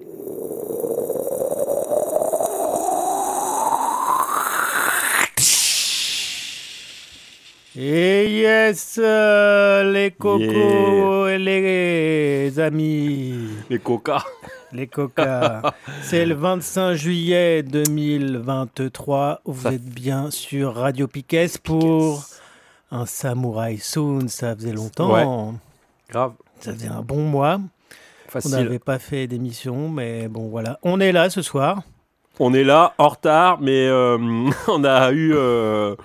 Et yes, euh, les cocos et les amis. Les coca. Les coca. C'est le 25 juillet 2023. Vous êtes bien sur Radio Piquet pour un Samouraï Soon. Ça faisait longtemps. Grave. Ça faisait un bon mois. Facile. On n'avait pas fait d'émission, mais bon voilà. On est là ce soir. On est là, en retard, mais euh, on a eu euh,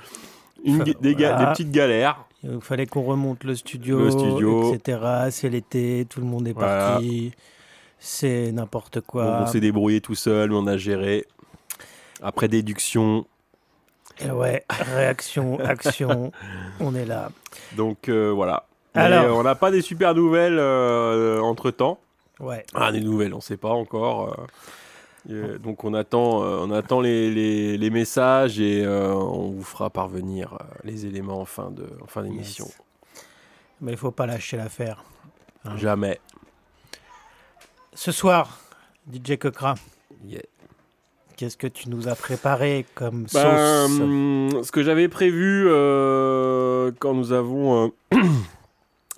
une, Enfin, des, ga- voilà. des petites galères. Il fallait qu'on remonte le studio, Le studio. etc. C'est l'été, tout le monde est Voilà. parti. C'est n'importe quoi. on s'est débrouillé tout seul, mais on a géré. Après déduction. Et ouais, réaction, action, on est là. Donc euh, voilà. Mais, Alors. on n'a pas des super nouvelles entre temps. Ouais. Ah, des nouvelles, on ne sait pas encore. euh. Donc on attend, euh, on attend les, les- les messages et euh, on vous fera parvenir les éléments en fin de- en fin d'émission. Yes. Mais il faut pas lâcher l'affaire. Hein. Jamais. Ce soir, DJ Kokra, Yeah. qu'est-ce que tu nous as préparé comme Ben, sauce? hum, ce que j'avais prévu quand nous avons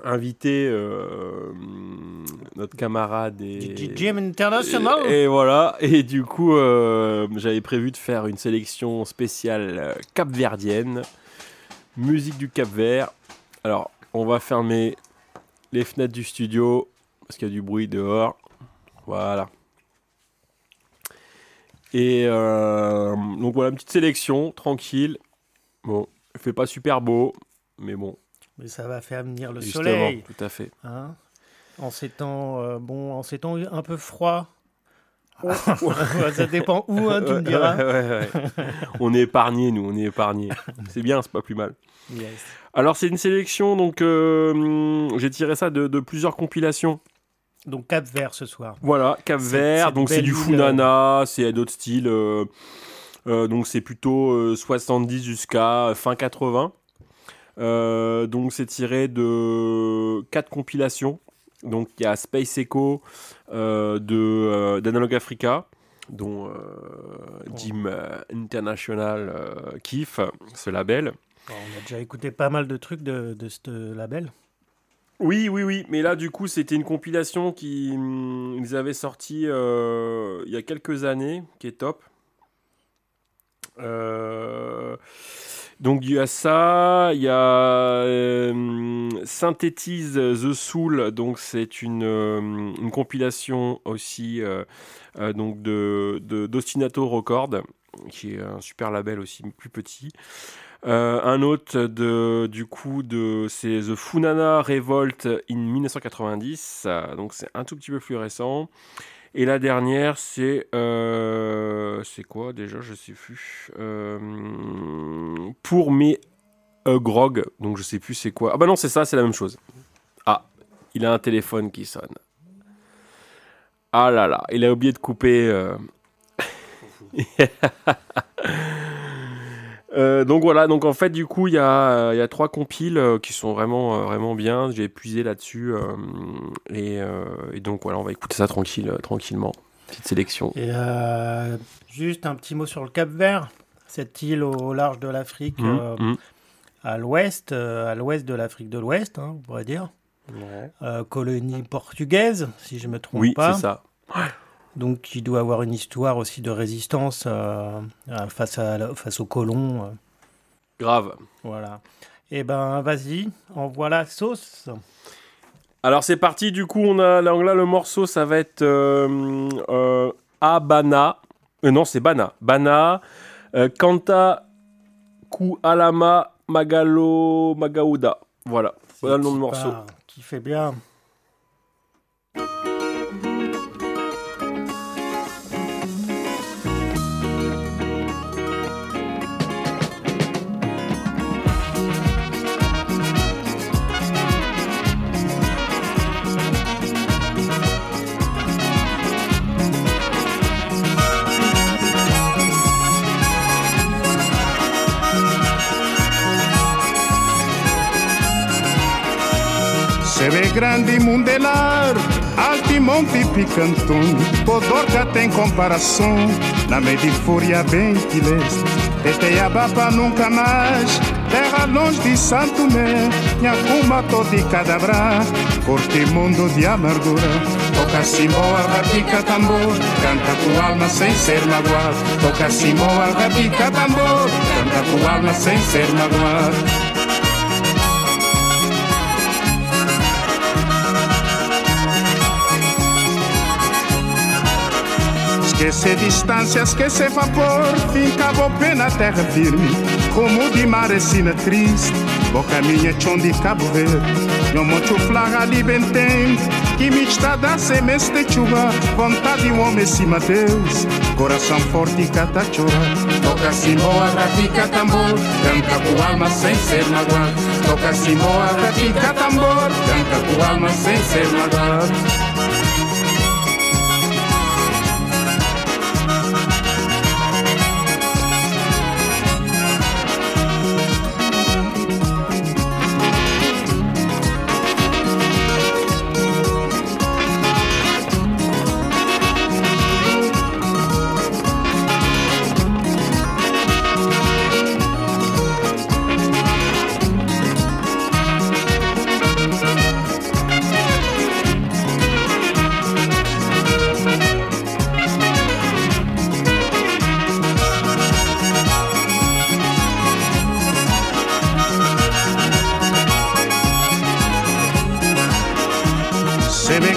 invité euh, notre camarade et, Jim International et, et voilà. Et du coup, euh, j'avais prévu de faire une sélection spéciale euh, capverdienne, musique du Cap Vert. Alors, on va fermer les fenêtres du studio parce qu'il y a du bruit dehors. Voilà. Et euh, donc voilà, une petite sélection, tranquille. Bon, il fait pas super beau, mais bon, Mais ça va faire venir le justement, soleil. tout à fait. hein. en ces temps, euh, bon, en ces temps un peu froid. ça dépend où, hein, tu me diras. ouais, ouais, ouais. on est épargné, nous, on est épargné. C'est bien, c'est pas plus mal. Yes. Alors, c'est une sélection, donc euh, j'ai tiré ça de, de plusieurs compilations. Donc Cap Vert ce soir. Voilà, Cap C'est- Vert, donc c'est du Funana, c'est d'autres styles. euh, euh, donc c'est plutôt euh, 70 jusqu'à fin 80. Euh, donc c'est tiré de quatre compilations. Donc il y a Space Echo euh, de euh, d'Analog Africa, dont Jim euh, International kiffe ce label. On a déjà écouté pas mal de trucs de, de ce label. Oui, oui, oui. Mais là, du coup, c'était une compilation qui hum, ils avaient sorti euh, il y a quelques années, qui est top. Euh, donc il y a ça, il y a euh, Synthétise the Soul, donc c'est une, euh, une compilation aussi euh, donc de, d'Ostinato Record, qui est un super label aussi plus petit. Un autre de, du coup de c'est The Funana Revolt in 1990, euh, donc c'est un tout petit peu plus récent. Et la dernière c'est euh, c'est quoi déjà je sais plus. Euh, pour mes euh, grog donc je sais plus c'est quoi. Ah bah non c'est ça c'est la même chose. Ah il a un téléphone qui sonne. Ah là là il a oublié de couper euh. Donc voilà, donc en fait du coup il y a, il y a trois compiles euh, qui sont vraiment, euh, vraiment bien, j'ai épuisé là-dessus euh, et, euh, et donc voilà on va écouter ça tranquille, tranquillement, petite sélection. Et euh, juste un petit mot sur le Cap Vert, cette île au large de l'Afrique, Mmh, euh, mmh. à l'ouest, euh, à l'ouest de l'Afrique de l'Ouest, hein, on pourrait dire. Euh, colonie portugaise, si je me trompe Oui pas. c'est ça. Donc qui doit avoir une histoire aussi de résistance euh, euh, face, à, la- face aux colons. euh, Grave. voilà. Et ben vas-y, envoie la sauce. Alors c'est parti, du coup on a là, le morceau ça va être euh, euh, Abana, Euh, non c'est Bana, Bana, Kanta Ku Alama Magalo Magaouda. Voilà, voilà le nom du morceau. Qui fait bien. Grande mundelar, alti monte picantão, Podorca tem comparação, na medifúria bem que leste, Teteiabapa nunca mais, terra longe de Santo Mé, Nhacuma todo de cadabra, corte mundo de amargura, toca simboa, rapica tambor, canta com alma sem ser magoado, toca simboa, rapica tambor, canta com alma sem ser magoado. Esquecer distância, esquecer vapor. Fincava o pé na terra firme Como de marecina triste. Boca minha chão de Cabo Verde Eu monto flaga ali bem tempo Que me está da semente de chuva Vontade de um homem cima Deus Coração forte e catachora Toca simboa, ratica tambor. Canta com alma sem ser magoado Toca simboa, ratica tambor. Canta com alma sem ser magoado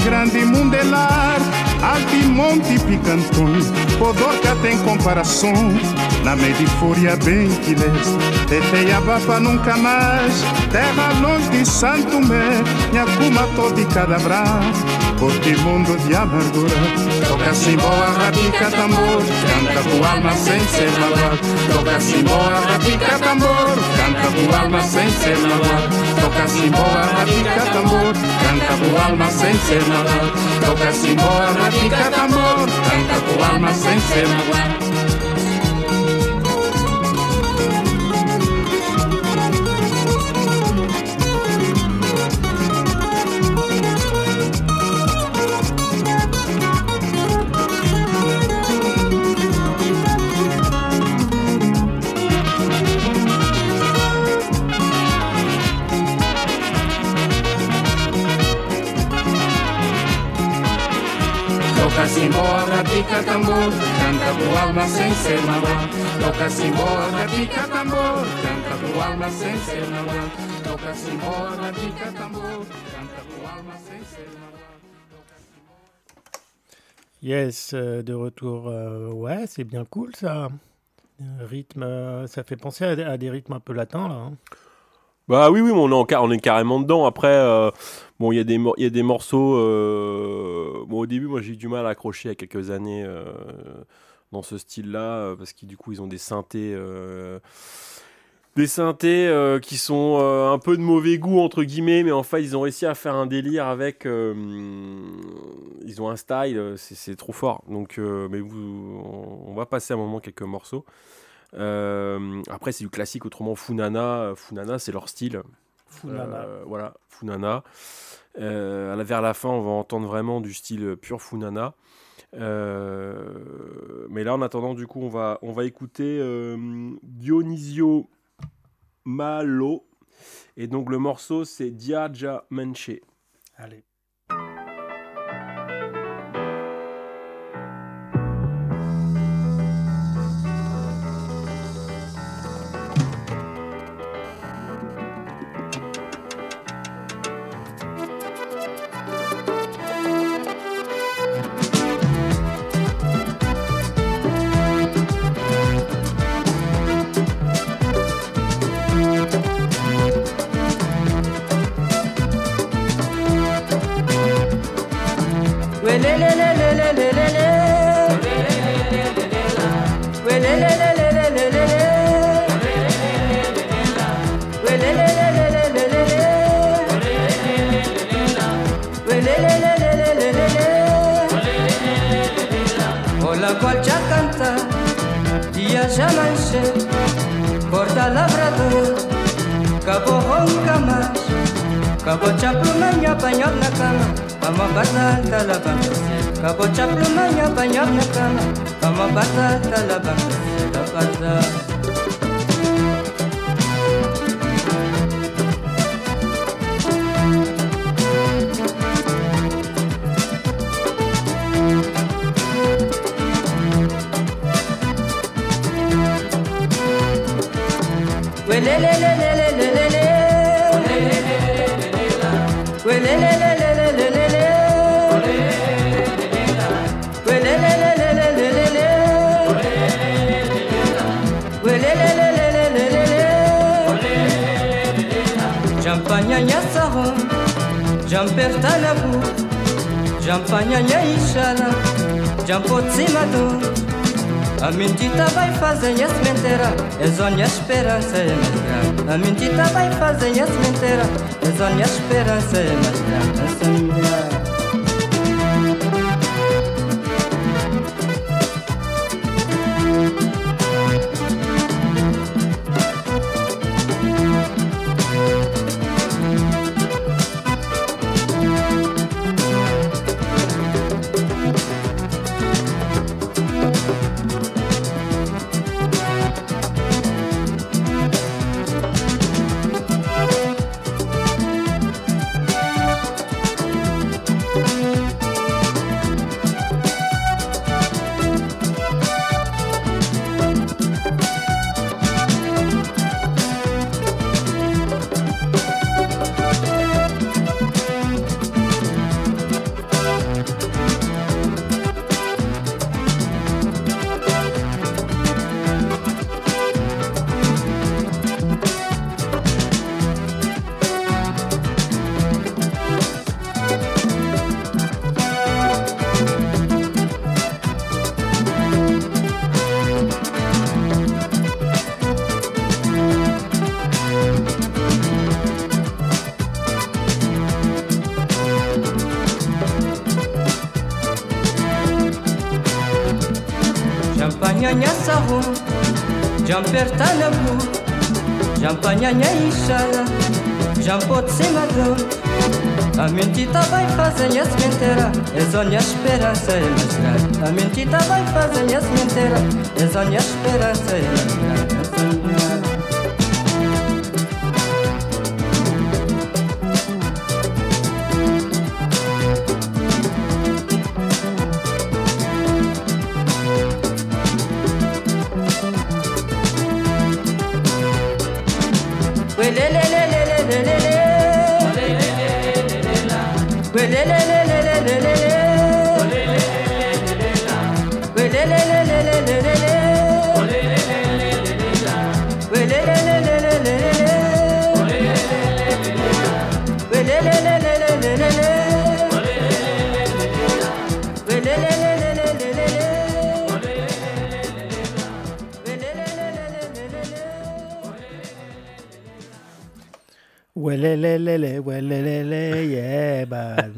grande mundelar é Alto de monte e picantões que tem comparação. Na meia fúria bem que lês Tetei abafa nunca mais. Terra longe de Santo Mé. Minha cuma toda e cada braço cadabra, corte mundo de amargura, toca simboa, rapica tambor, canta com alma sem ser magoado, toca simboa, rapica tambor, canta com alma sem ser magoado, toca simboa, rapica tambor, canta com alma sem ser magoado, toca simboa, rapica tambor, canta com alma sem ser magoado. Yes, euh, de retour. Euh, ouais, c'est bien cool ça. Rythme, euh, ça fait penser à, à, des rythmes un peu latins là. Hein. Bah oui, oui, on est, on est carrément dedans. Après, euh, bon, il y, a des, y a des morceaux. Euh, bon, au début, moi, j'ai eu du mal à accrocher a quelques années euh, dans ce style-là, parce qu'ils du coup, ils ont des synthés. des synthés qui sont un peu de mauvais goût, entre guillemets, mais en fait, ils ont réussi à faire un délire avec. ils ont un style, c'est trop fort. Donc, mais vous, on va passer un moment quelques morceaux. Euh, après, c'est du classique, autrement, Funana. Funana, c'est leur style. Funana. Euh, voilà, Funana. Euh, vers la fin, on va entendre vraiment du style pur Funana. mais là, en attendant, du coup, on va, on va écouter Dionisio Malo. Et donc, le morceau, c'est Diaja Menche. Allez. Кого гонка маш, кого чаплумanya понятна кама, Кому база талабам, кого чаплумanya понятна кама, Кому база талабам, Кабаза. Jampertanabu, jampanyanya ishana, jampotsimadon. A mentita vai fazer as mentira, é zona esperança é mais. A mentita vai fazer as mentira, é zona esperança é mais grande. Já pot ser razão A mentita vai fazer as mentira É só minha esperança é mostrar A mentita vai fazer as mentira É só minha esperança é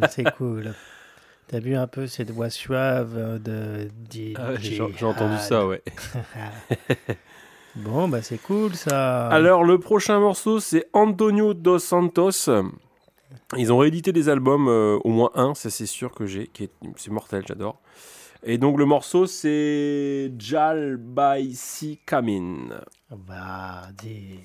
c'est cool. T'as vu un peu cette voix suave de DJ ah J'ai entendu ça, ouais. bon, bah c'est cool ça. Alors, le prochain morceau, c'est Antonio dos Santos. Ils ont réédité des albums, euh, au moins un, ça c'est sûr que j'ai, qui est, c'est mortel, j'adore. Et donc le morceau c'est Jal by Si Kamin. Bah, dis.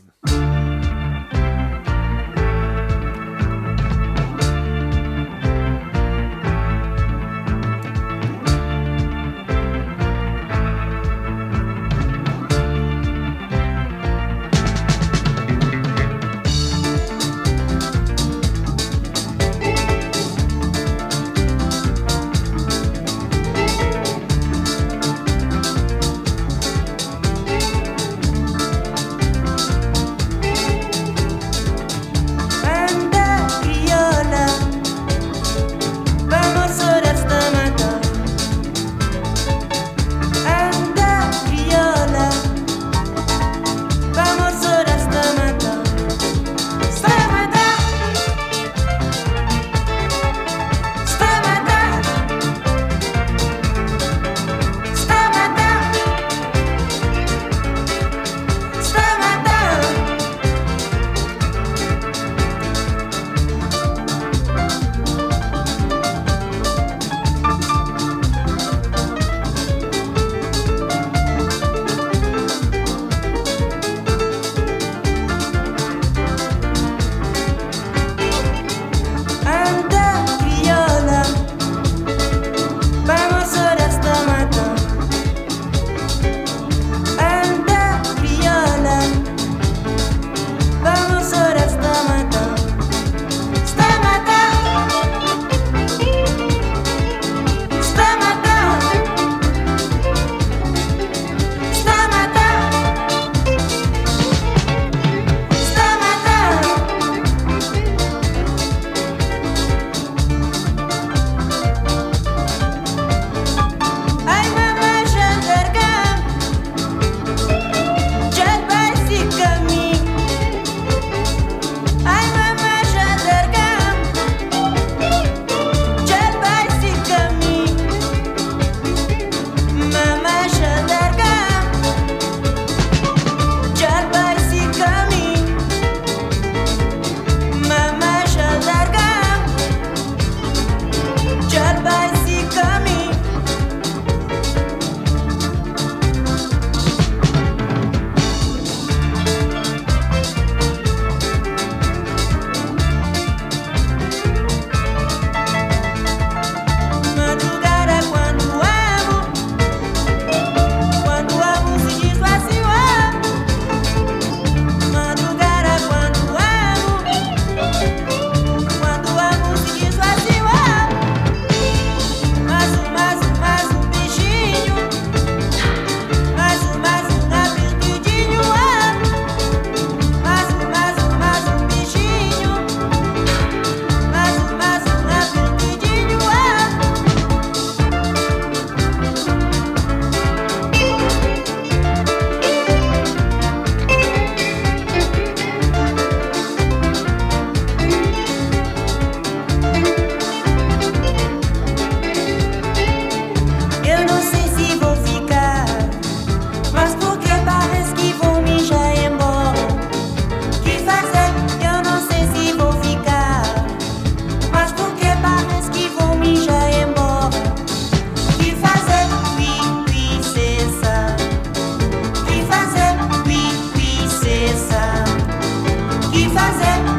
Thank you.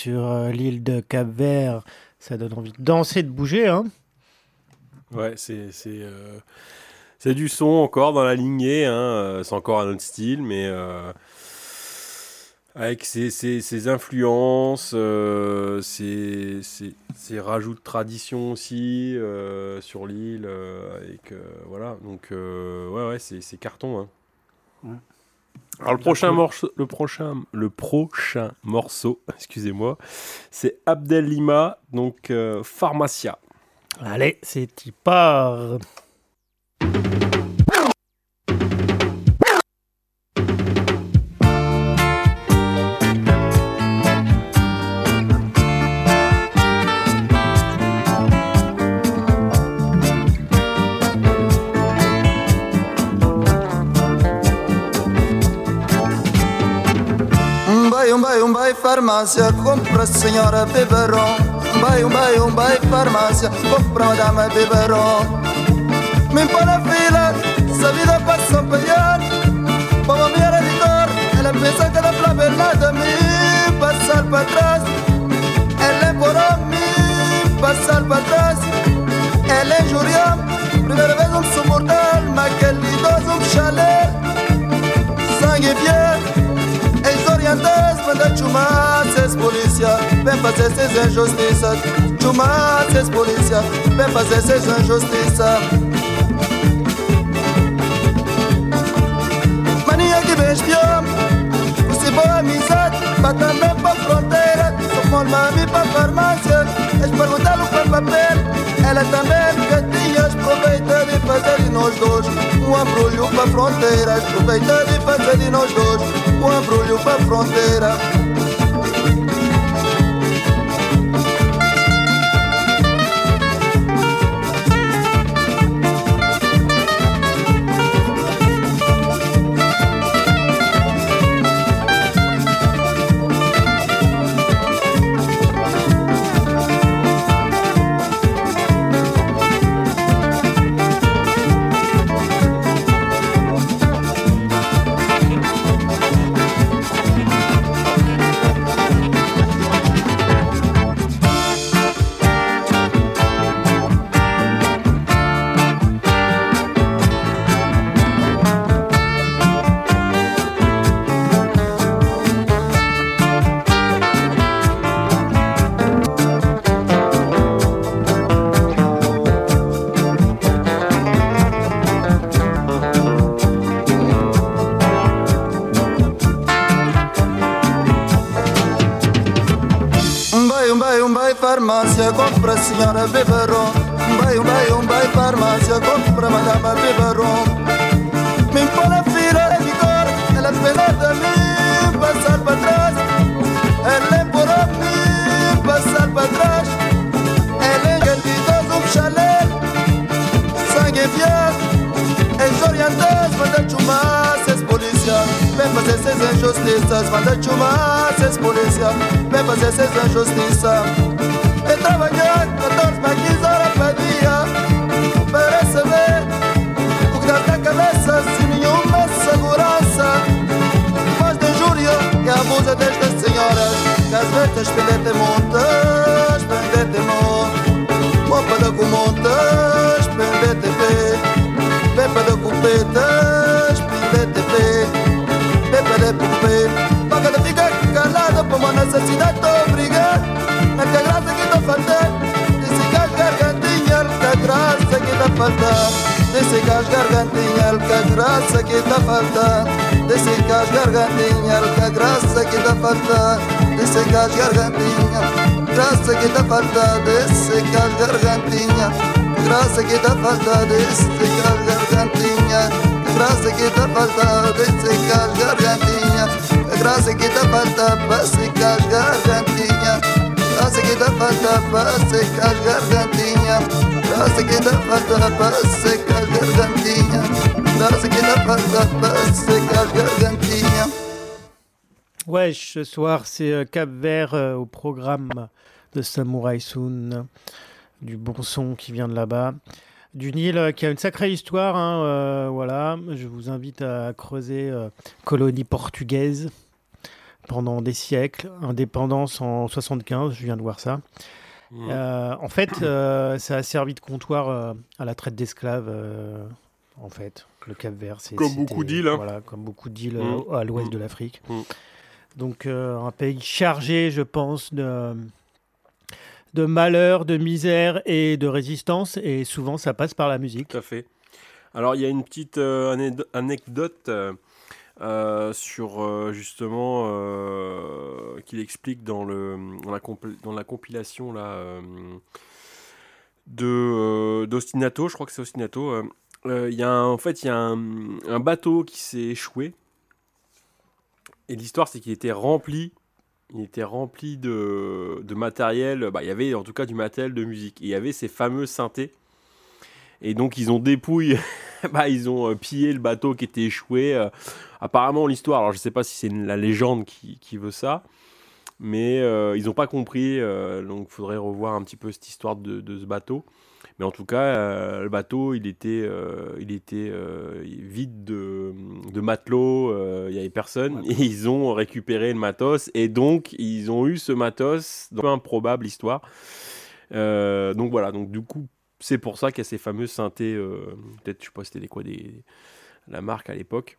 Sur euh, l'île de Cap-Vert, ça donne envie de danser, de bouger. Hein ouais, c'est c'est du son encore dans la lignée. Hein, c'est encore un autre style, mais avec ses, influences, euh, ses, rajouts de tradition aussi euh, sur l'île. Euh, voilà, donc ouais, ouais, c'est carton. Hein. Alors le prochain, morceau, le, prochain, le prochain morceau, excusez-moi, c'est Abdel Lima, donc Pharmacia. Allez, c'est y part. Farmácia, compra senhora biberon. Vai, vai, vai, farmácia, compra madame biberon. Me põe na fila, fazer ses injustiças Chuma ses polícia Vem fazer ses injustiças Mania que vem espião Se boa amizade Pra também pra fronteira. Sou com mami pra farmácia Eles perguntaram para papel. Ela também que tinha Aproveita de fazer de nós dois Um abrulho pra fronteira. Aproveita de fazer de nós dois um embrulho pra fronteira farmácia, compra senhora beberão. Vai um vai um vai farmácia, compra madame beberão. esas injusticias, van a chumas es policía, me pasé esas injusticias. He trabajado 14, 15 horas por día, parece o que da cabeça sem nenhuma segurança. Faz de injúria e abusa destas senhoras, que às vezes pedete montas, pedete montas, roupa da com montas. falta. De gargantinha, alca graça que tá falta. Desse secar gargantinha, alca graça que tá falta. Desse secar gargantinha, graça que tá falta. Desse secar gargantinha, graça que tá falta. Desse secar gargantinha, graça que tá falta. Desse secar gargantinha, graça que tá falta. Pra secar gargantinha, graça que tá falta. Desse secar gargantinha. Wesh, ce soir c'est euh, Cap Vert euh, au programme de Samurai Soon, du bon son qui vient de là-bas, du Nil euh, qui a une sacrée histoire. Hein, voilà, je vous invite à creuser colonie portugaise pendant des siècles. Indépendance en 75, je viens de voir ça. Mmh. Euh, en fait, euh, ça a servi de comptoir euh, à la traite d'esclaves. en fait, le Cap Vert, c'est Comme beaucoup d'îles, hein. Voilà, comme beaucoup d'îles Mm. euh, à l'ouest Mm. de l'Afrique. Donc, un pays chargé, je pense, de de malheur, de misère et de résistance. Et souvent, ça passe par la musique. Tout à fait. Alors, il y a une petite anecdote euh, sur euh, justement euh, qu'il explique dans, la, compilation là, de d'Ostinato, je crois que c'est Ostinato. Il y a en fait il y a un, un bateau qui s'est échoué. Et l'histoire, c'est qu'il était rempli. Il était rempli de, de matériel. Bah, il y avait en tout cas du matériel de musique. Et il y avait ces fameux synthés. Et donc ils ont dépouillé, bah, ils ont euh, pillé le bateau qui était échoué. euh, apparemment l'histoire, alors je sais pas si c'est la légende qui, qui veut ça, mais euh, ils n'ont pas compris, euh, donc il faudrait revoir un petit peu cette histoire de, de ce bateau. Mais en tout cas, euh, le bateau, il était, il était vide de, de matelots, il y avait personne, et ils ont récupéré le matos, et donc ils ont eu ce matos, un peu improbable histoire. Donc voilà, donc du coup, c'est pour ça qu'il y a ces fameux synthés, euh, peut-être, je sais pas, c'était des quoi, des, la marque à l'époque,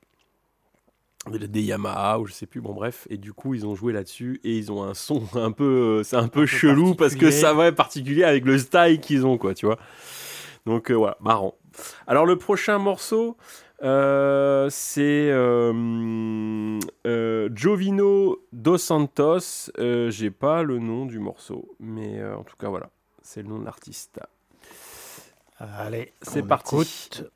des, des Yamaha ou je sais plus, bon bref, et du coup ils ont joué là-dessus et ils ont un son un peu, euh, c'est un peu peu chelou parce que ça va être particulier avec le style qu'ils ont, quoi, tu vois. Donc euh, voilà, marrant. Alors le prochain morceau, euh, c'est euh, euh, Jovino Dos Santos. J'ai pas le nom du morceau, mais en tout cas voilà, c'est le nom de l'artiste. Allez, C'est parti. écoute.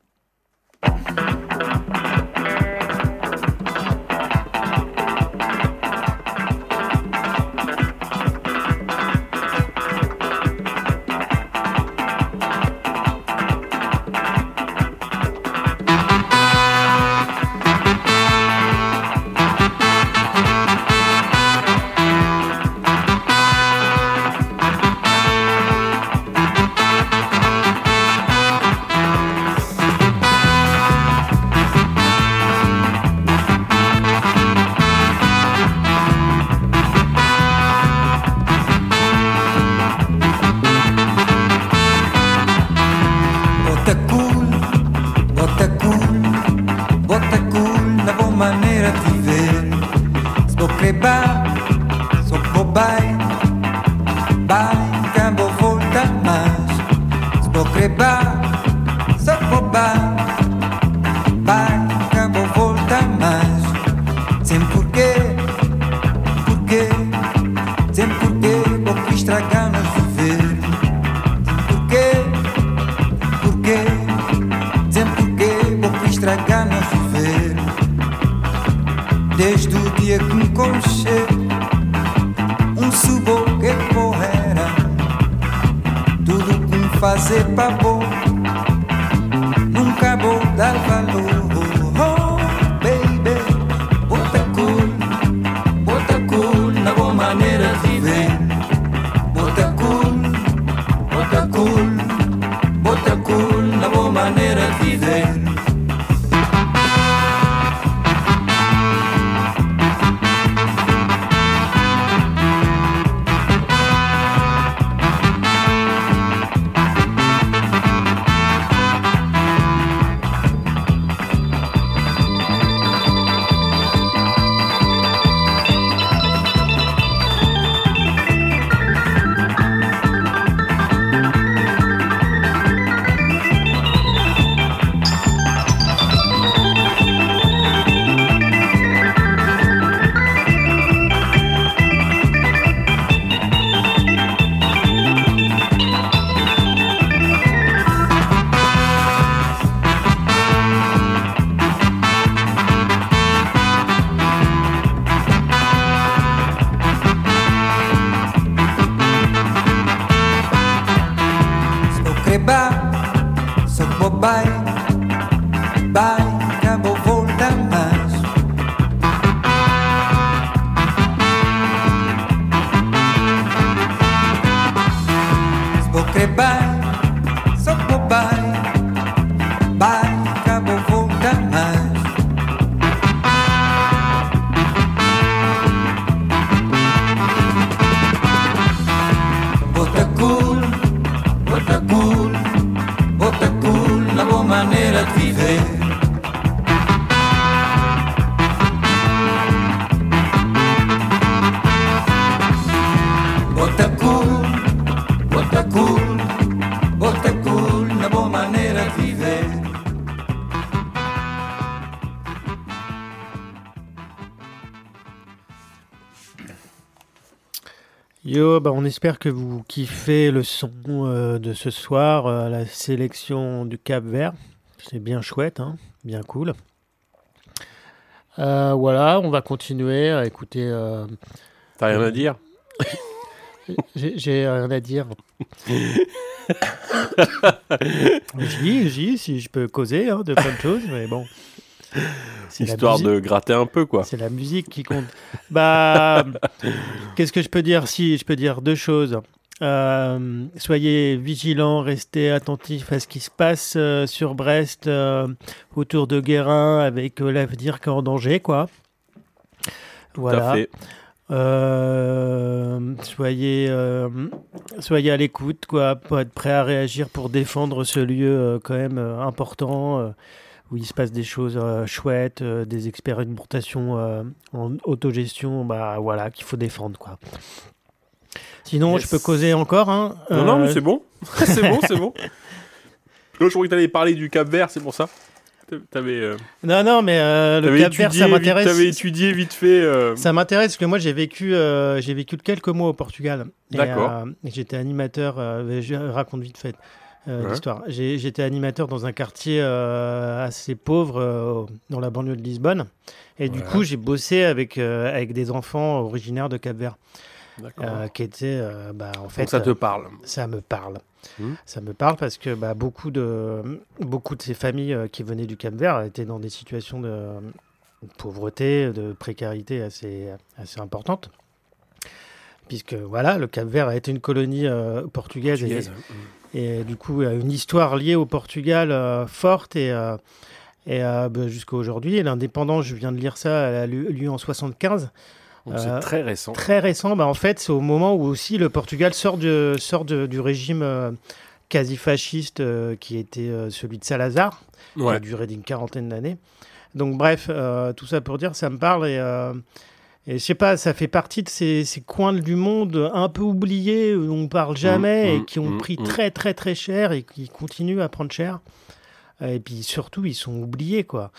Bye, bye, cambio volta mais, sbocre. Bah on espère que vous kiffez le son euh, de ce soir, euh, la sélection du Cap Vert. C'est bien chouette, hein, bien cool. Euh, voilà, on va continuer à écouter. euh, T'as rien à dire? J'ai rien à dire. J'y, j'y, si je peux causer hein, de plein de choses, mais bon. Histoire de gratter un peu, quoi. C'est la musique qui compte. Bah, qu'est-ce que je peux dire? Si, je peux dire deux choses. Euh, soyez vigilants, restez attentifs à ce qui se passe euh, sur Brest, euh, autour de Guérin, avec l'avenir qui est en danger, quoi. Tout Voilà. à fait. Soyez, soyez à l'écoute, quoi, pour être prêt à réagir pour défendre ce lieu quand même important où il se passe des choses euh, chouettes, euh, des expérimentations euh, en autogestion, bah voilà, qu'il faut défendre, quoi. Sinon, Yes. je peux causer encore, hein. Non, non, mais Euh, c'est bon. c'est bon, c'est bon. Là, je croyais que t'allais parler du Cap Vert, c'est pour ça. T'avais euh, non, non, mais le Cap Vert, ça m'intéresse. t'avais étudié vite fait. Ça m'intéresse parce que moi j'ai vécu, j'ai vécu quelques mois au Portugal. D'accord. j'étais animateur, je raconte vite fait euh, Ouais. l'histoire. J'ai- J'étais animateur dans un quartier euh, assez pauvre euh, dans la banlieue de Lisbonne. Et du Ouais. coup j'ai bossé avec, euh, avec des enfants originaires de Cap Vert D'accord. euh, qui étaient, euh, bah, en fait, Donc ça te euh, parle. ça me parle. Hmm. Ça me parle parce que bah, beaucoup, de, beaucoup de ces familles euh, qui venaient du Cap Vert étaient dans des situations de, de pauvreté, de précarité assez, assez importantes. Puisque voilà, le Cap Vert a été une colonie euh, portugaise, et- Portugaise. Et, du coup a une histoire liée au Portugal euh, forte et, euh, et euh, bah, jusqu'à aujourd'hui. Et l'indépendance, je viens de lire ça, elle a lieu, lieu en 75 Donc Euh, c'est très récent. très récent, bah, en fait, c'est au moment où aussi le Portugal sort, de, sort de- du régime euh, quasi fasciste euh, qui était euh, celui de Salazar, qui a Ouais. duré d'une quarantaine d'années. Donc, bref, euh, tout ça pour dire, ça me parle et. Et je sais pas, ça fait partie de ces, ces coins du monde un peu oubliés, où on parle jamais, Mmh, et mmh, qui ont mmh, pris très très très cher et qui continuent à prendre cher. Et puis surtout, ils sont oubliés, quoi.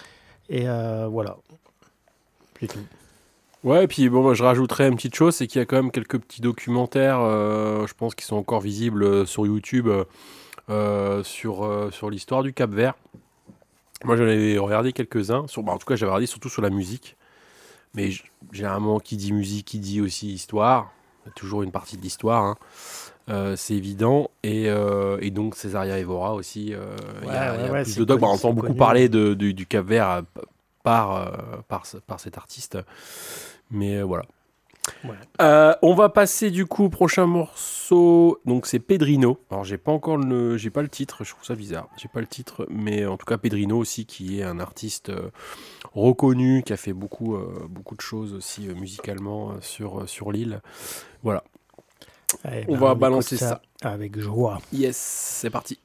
Et euh, voilà. C'est tout. Ouais, et puis bon, moi, je rajouterais une petite chose, c'est qu'il y a quand même quelques petits documentaires, euh, je pense, qui sont encore visibles euh, sur YouTube euh, sur, sur l'histoire du Cap Vert. Moi, j'en avais regardé quelques-uns. Sur, bah, en tout cas, j'avais regardé surtout sur la musique. Mais généralement, qui dit musique, qui dit aussi histoire. Toujours une partie de l'histoire. hein. Euh, c'est évident. Et, euh, et donc, Césaria Evora aussi. euh, il y a, Ouais, il y a ouais, ouais, plus de. Bah, on entend beaucoup connu. parler de, du, du Cap Vert euh, par, par, par cet artiste. Mais voilà. Ouais. Euh, on va passer du coup au prochain morceau. Donc c'est Pedrino. Alors j'ai pas encore le, j'ai pas le titre. Je trouve ça bizarre. J'ai pas le titre, mais en tout cas Pedrino aussi qui est un artiste euh, reconnu, qui a fait beaucoup, euh, beaucoup de choses aussi musicalement sur sur l'île. Voilà. Eh On ben, va balancer Avec joie. Yes, c'est parti.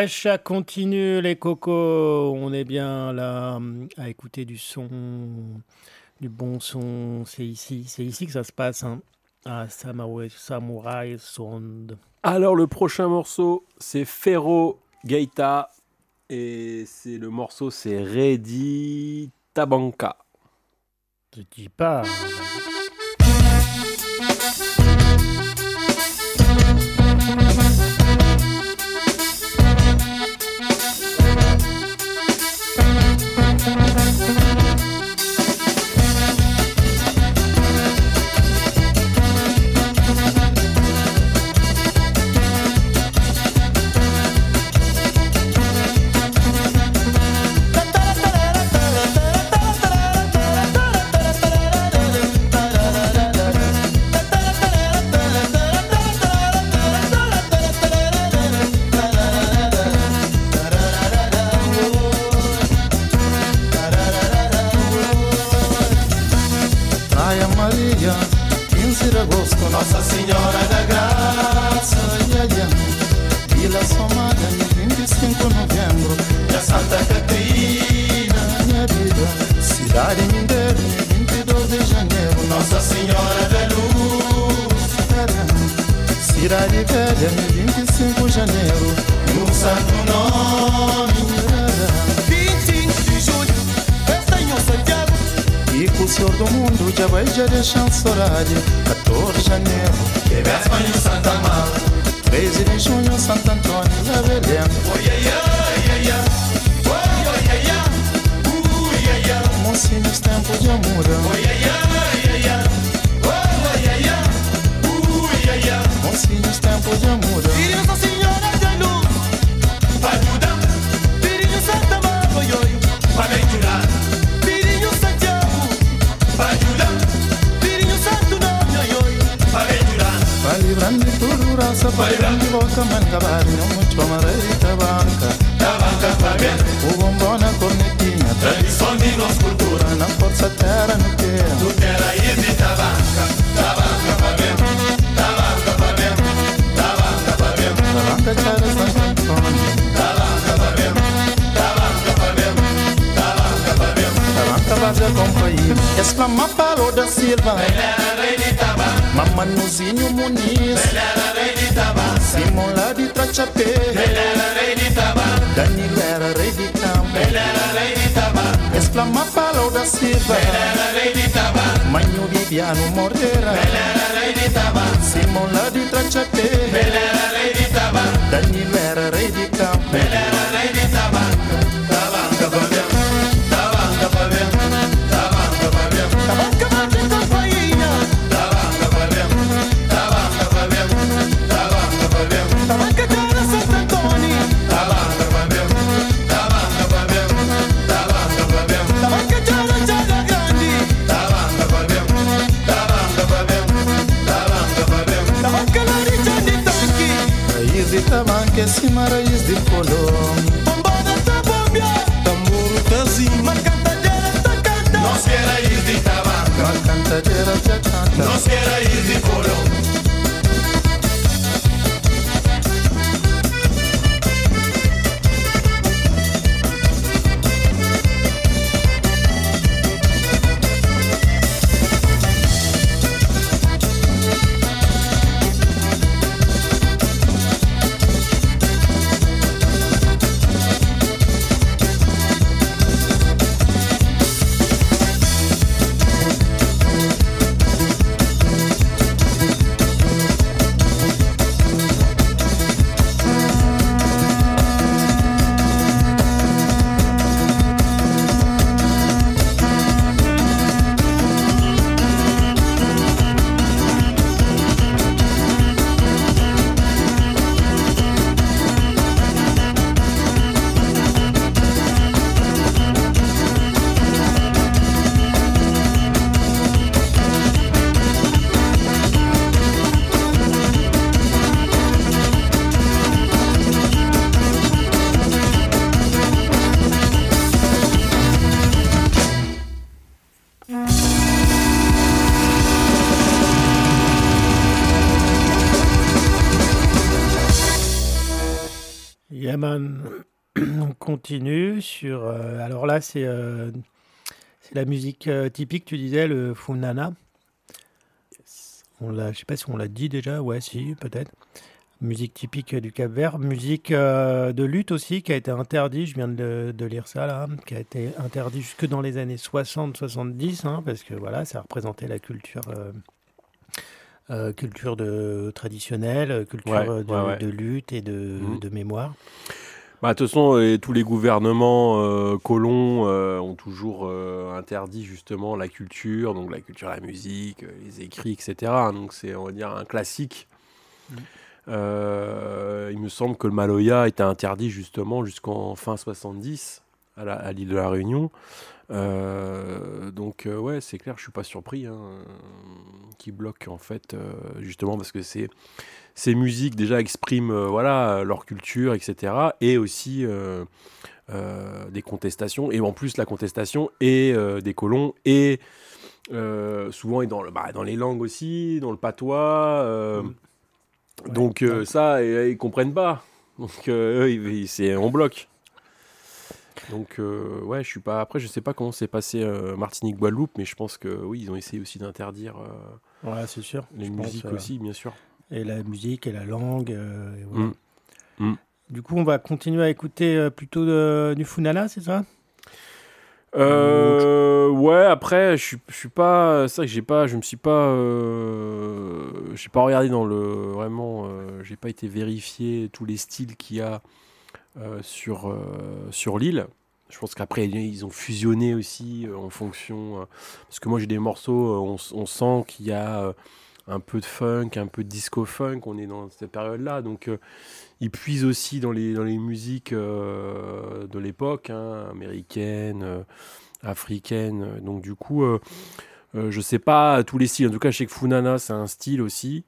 Wesh, continue les cocos. On est bien là à écouter du son, du bon son. C'est ici, c'est ici que ça se passe. Hein, ah, Samurai, Sound. Alors le prochain morceau, c'est Ferro Gaita et c'est le morceau, c'est Ready Tabanka. Je dis pas. com Nossa Senhora da Graça. Vila Somada, 25 de novembro, da Santa Catarina, minha vida. Cidade Mineira, 22 de janeiro, Nossa Senhora da Luz, Cidade Velha, 25 de janeiro, no Santo Nome. senhor do mundo já vai já deixar soralha 14 de janeiro Quebec, Espanha, Santa Mala 13 de junho, Santo Antônio, La Belém ai, ai, ai, ai, ai, ai, ai, ai, ai, ai, ai, ai, ai, de amor là, c'est euh, c'est la musique euh, typique, tu disais, le funana. On l'a, je sais pas si on l'a dit déjà, ouais, si, peut-être. Musique typique du Cap-Vert. Musique euh, de lutte aussi, qui a été interdit, je viens de, de lire ça là, qui a été interdit jusque dans les années 60-70, hein, parce que voilà, ça représentait la culture. euh, culture de traditionnelle, culture Ouais, de, ouais, ouais. de lutte et de, Mhm. de mémoire. Bah, de toute façon, euh, tous les gouvernements euh, colons euh, ont toujours interdit justement la culture, donc la culture, la musique, les écrits, etc. Donc c'est, on va dire, un classique. Euh, il me semble que le Maloya était interdit justement jusqu'en fin 70 à, la- à l'île de la Réunion. Donc ouais, c'est clair, je suis pas surpris hein, qui bloque en fait justement parce que c'est ces musiques déjà expriment euh, voilà leur culture, etc. Et aussi euh, euh, des contestations et en plus la contestation et des colons et souvent et dans le bah, dans les langues aussi, dans le patois. Mm. Ouais. Donc ça, euh, ils comprennent pas. Donc eux, ils- ils- c'est en bloc. Donc euh, ouais, je suis pas. Après, je sais pas comment s'est passé euh, Martinique Guadeloupe, mais je pense que oui, ils ont essayé aussi d'interdire euh, Ouais, c'est sûr. les je musiques aussi, bien sûr. Et la musique et la langue. euh, et voilà. Mm. Mm. Du coup, on va continuer à écouter euh, plutôt de- du Funala, c'est ça? Euh, ouais, après, je suis, je suis pas. C'est vrai que j'ai pas. Je me suis pas. Euh, j'ai pas regardé dans le. Vraiment. Euh, j'ai pas été vérifier tous les styles qu'il y a sur, sur l'île. Je pense qu'après, ils ont fusionné aussi en fonction. parce que moi, j'ai des morceaux, on, on sent qu'il y a un peu de funk, un peu de disco funk. On est dans cette période-là. Donc, euh, ils puisent aussi dans les, musiques euh, de l'époque, hein, américaines, euh, africaines. Donc, du coup, je sais pas tous les styles. En tout cas, que Funana, c'est un style aussi,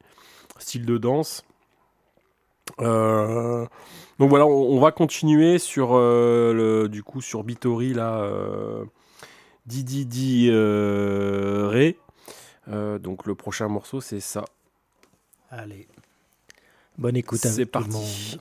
style de danse. Donc voilà, on, va continuer sur le, du coup sur Bitori là, euh, Didi Di Ré. Euh, donc le prochain morceau c'est ça. Allez. Bonne écoute à C'est tout le parti. monde.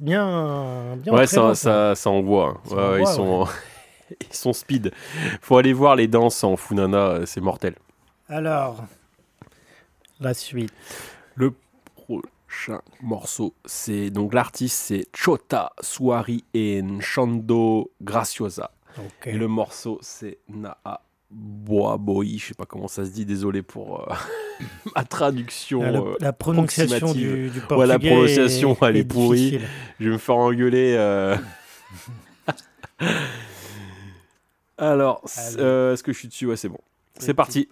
bien. ouais, ça, ça, ça, envoie. Hein. Ils, sont, ils sont speed. Faut aller voir les danses en Funana, c'est mortel. Alors, la suite. Le prochain morceau, c'est donc l'artiste, c'est Chota Suari et Nchando Graciosa. Et le morceau, c'est Naa Boa Boy, je sais pas comment ça se dit, désolé pour euh, ma traduction. Ah, euh, la, prononciation du, du, portugais. Ouais, la prononciation, elle est, pourrie. Je vais me faire engueuler. Euh. Alors, est-ce que je suis dessus? Ouais, c'est bon. C'est parti.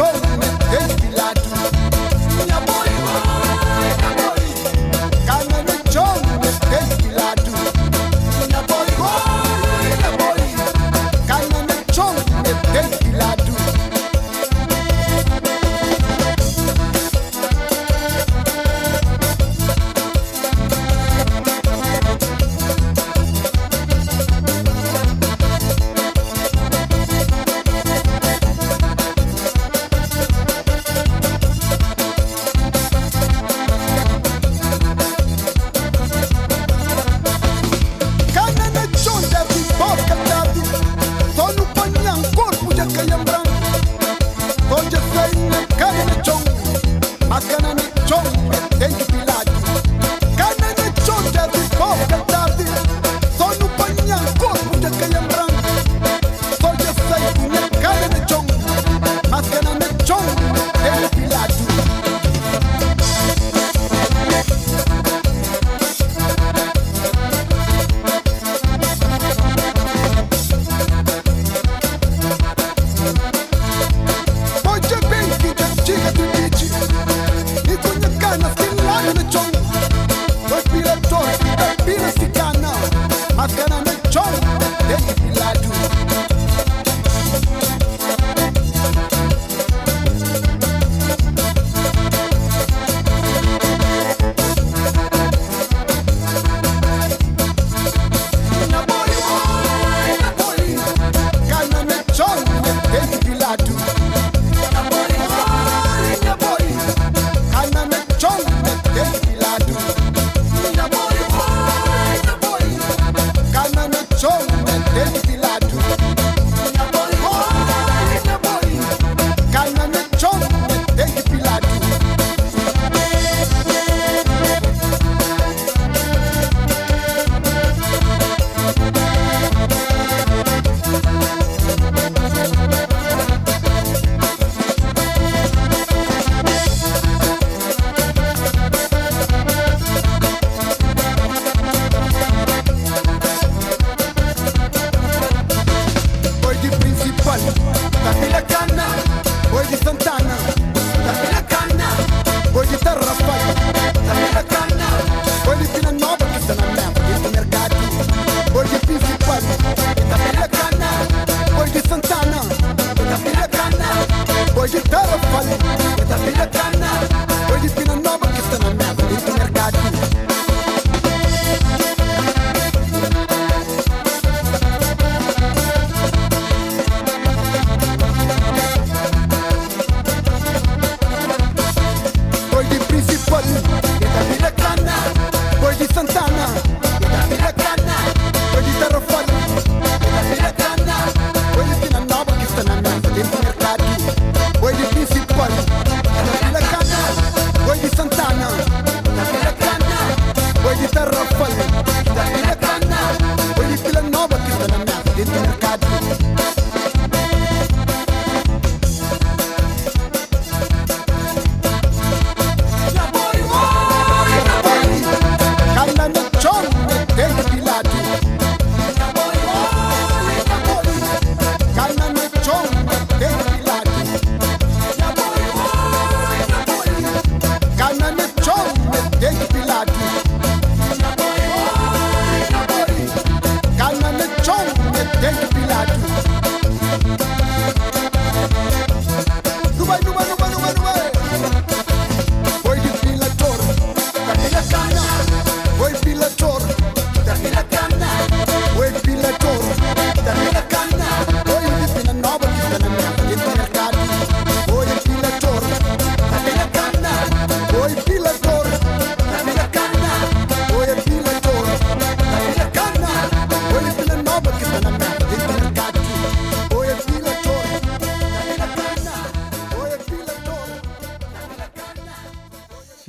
Go.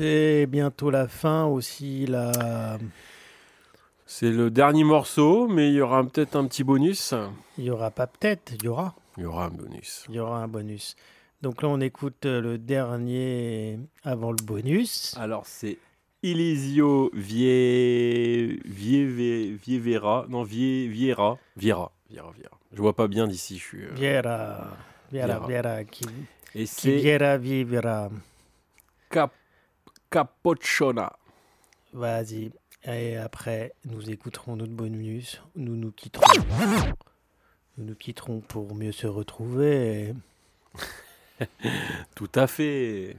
C'est bientôt la fin aussi. La... C'est le dernier morceau, mais il y aura peut-être un petit bonus. Il y aura pas peut-être, il y aura. Il y aura un bonus. Il y aura un bonus. Donc là, on écoute euh, le dernier avant le bonus. Alors, c'est Elisio Vie... Vie... Vievera. Non, Vie... Viera. Viera. Viera. Viera. Je vois pas bien d'ici. Je suis, euh... Viera. Viera. Viera. Qui... Et c'est. Viera. Viera. Cap Capocciona. Vas-y. Et après, nous écouterons notre bonus. Nous nous quitterons. Nous nous quitterons pour mieux se retrouver. Tout à fait.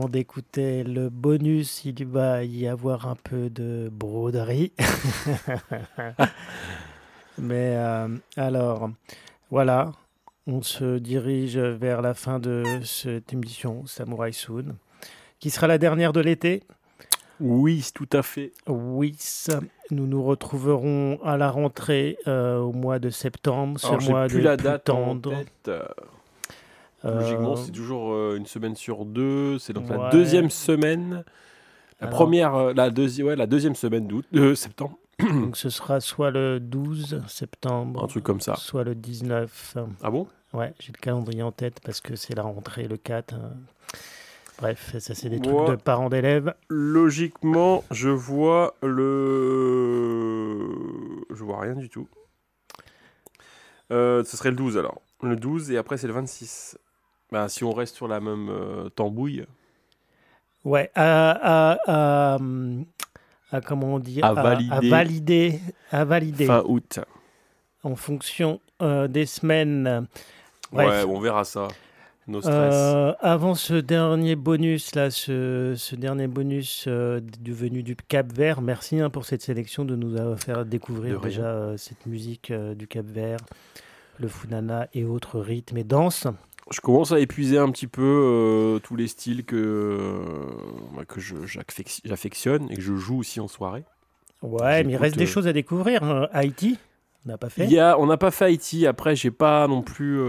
Avant d'écouter le bonus, il va y avoir un peu de broderie. Mais euh, alors, voilà, on se dirige vers la fin de cette émission Samurai Soon, qui sera la dernière de l'été. Oui, tout à fait. Oui, nous nous retrouverons à la rentrée euh, au mois de septembre, ce Alors, mois plus de la date en tendre. tête. Euh, Euh, Logiquement, c'est toujours euh, une semaine sur deux. C'est donc la deuxième semaine. La Alors- première, euh, la deuxième, ouais, la deuxième semaine d'août, de septembre. Donc ce sera soit le 12 septembre, Un truc comme ça. soit le 19. Ah bon? Ouais, j'ai le calendrier en tête parce que c'est la rentrée le 4. hein. Bref, ça c'est des trucs de parents d'élèves. Logiquement, je vois le. Je vois rien du tout. Euh, ce serait le 12 alors. Le 12 et après c'est le 26. Bah, si on reste sur la même euh, tambouille. Ouais, à, à, à, à- comment on dit À valider. à valider, à valider Fin août. en fonction euh, des semaines. Bref. Ouais, on verra ça. No stress. Euh, avant ce dernier bonus là, ce, ce dernier bonus du venu du Cap Vert, merci hein, pour cette sélection de nous avoir fait De découvrir déjà cette musique du Cap Vert, le funana et autres rythmes et danses. Je commence à épuiser un petit peu euh, tous les styles que, euh, bah, que j'affectionne et que je joue aussi en soirée. Ouais, mais il reste des euh, choses à découvrir. hein. Haïti, on n'a pas fait. Y a, on n'a pas fait Haïti. Après, j'ai pas non plus.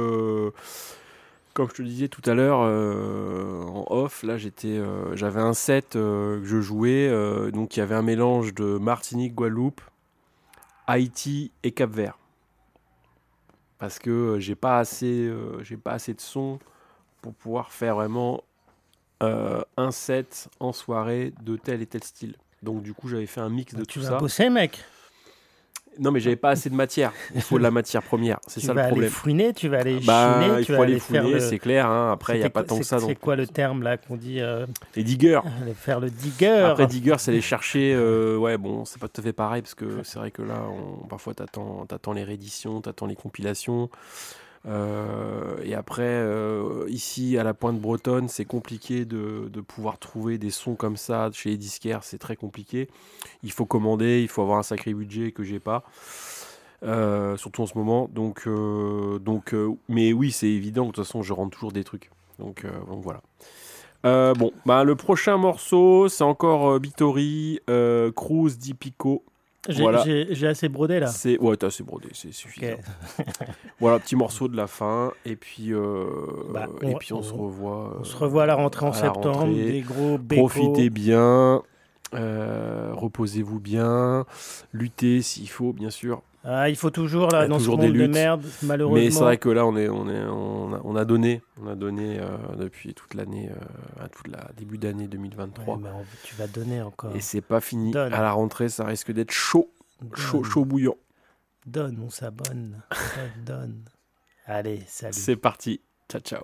comme je te disais tout à l'heure, en off, là, j'étais, j'avais un set que je jouais. donc, il y avait un mélange de Martinique, Guadeloupe, Haïti et Cap-Vert. Parce que euh, j'ai pas assez, euh, j'ai pas assez de son pour pouvoir faire vraiment euh, un set en soirée de tel et tel style. Donc, du coup, j'avais fait un mix de tu tout vas ça. bosser, mec. Non, mais j'avais pas assez de matière. Il faut de la matière première. C'est Tu ça vas le aller problème. fouiner, tu vas aller Bah, chiner, il tu faut vas aller aller fouiner, le... c'est clair. hein. Après, il n'y a pas tant que ça. C'est donc. quoi le terme là qu'on dit euh, Les diggers. aller faire le digger Après, digger, c'est aller chercher. euh, ouais, bon, c'est pas tout à fait pareil parce que c'est vrai que là, on- parfois, t'attends, t'attends les rééditions, t'attends les compilations. Euh, et après, euh, ici, à la pointe bretonne, c'est compliqué de, de pouvoir trouver des sons comme ça chez les disquaires. C'est très compliqué. Il faut commander, il faut avoir un sacré budget que j'ai pas. Euh, surtout en ce moment. Donc, donc mais oui, c'est évident. De toute façon, je rentre toujours des trucs. Donc, voilà. Bon, bah, le prochain morceau, c'est encore euh, Cruz di Pico. J'ai Voilà. assez brodé là. C'est ouais, t'as assez brodé, c'est suffisant. Voilà, petit morceau de la fin, et puis euh, Bah, et on- puis on, se revoit. On euh, se revoit à la rentrée en septembre. rentrée. Des gros bécos. Profitez bien, euh, reposez-vous bien, luttez s'il faut, bien sûr. Ah, il faut toujours là, dans toujours ce monde de merde, malheureusement. Mais c'est vrai que là, on est, on est, on a, donné, on a donné euh, depuis toute l'année, euh, toute la début d'année 2023. Tu vas donner encore. Et c'est pas fini. À la rentrée, ça risque d'être chaud, chaud, chaud bouillant. Donne, on s'abonne. donne. Allez, salut. C'est parti. Ciao, ciao.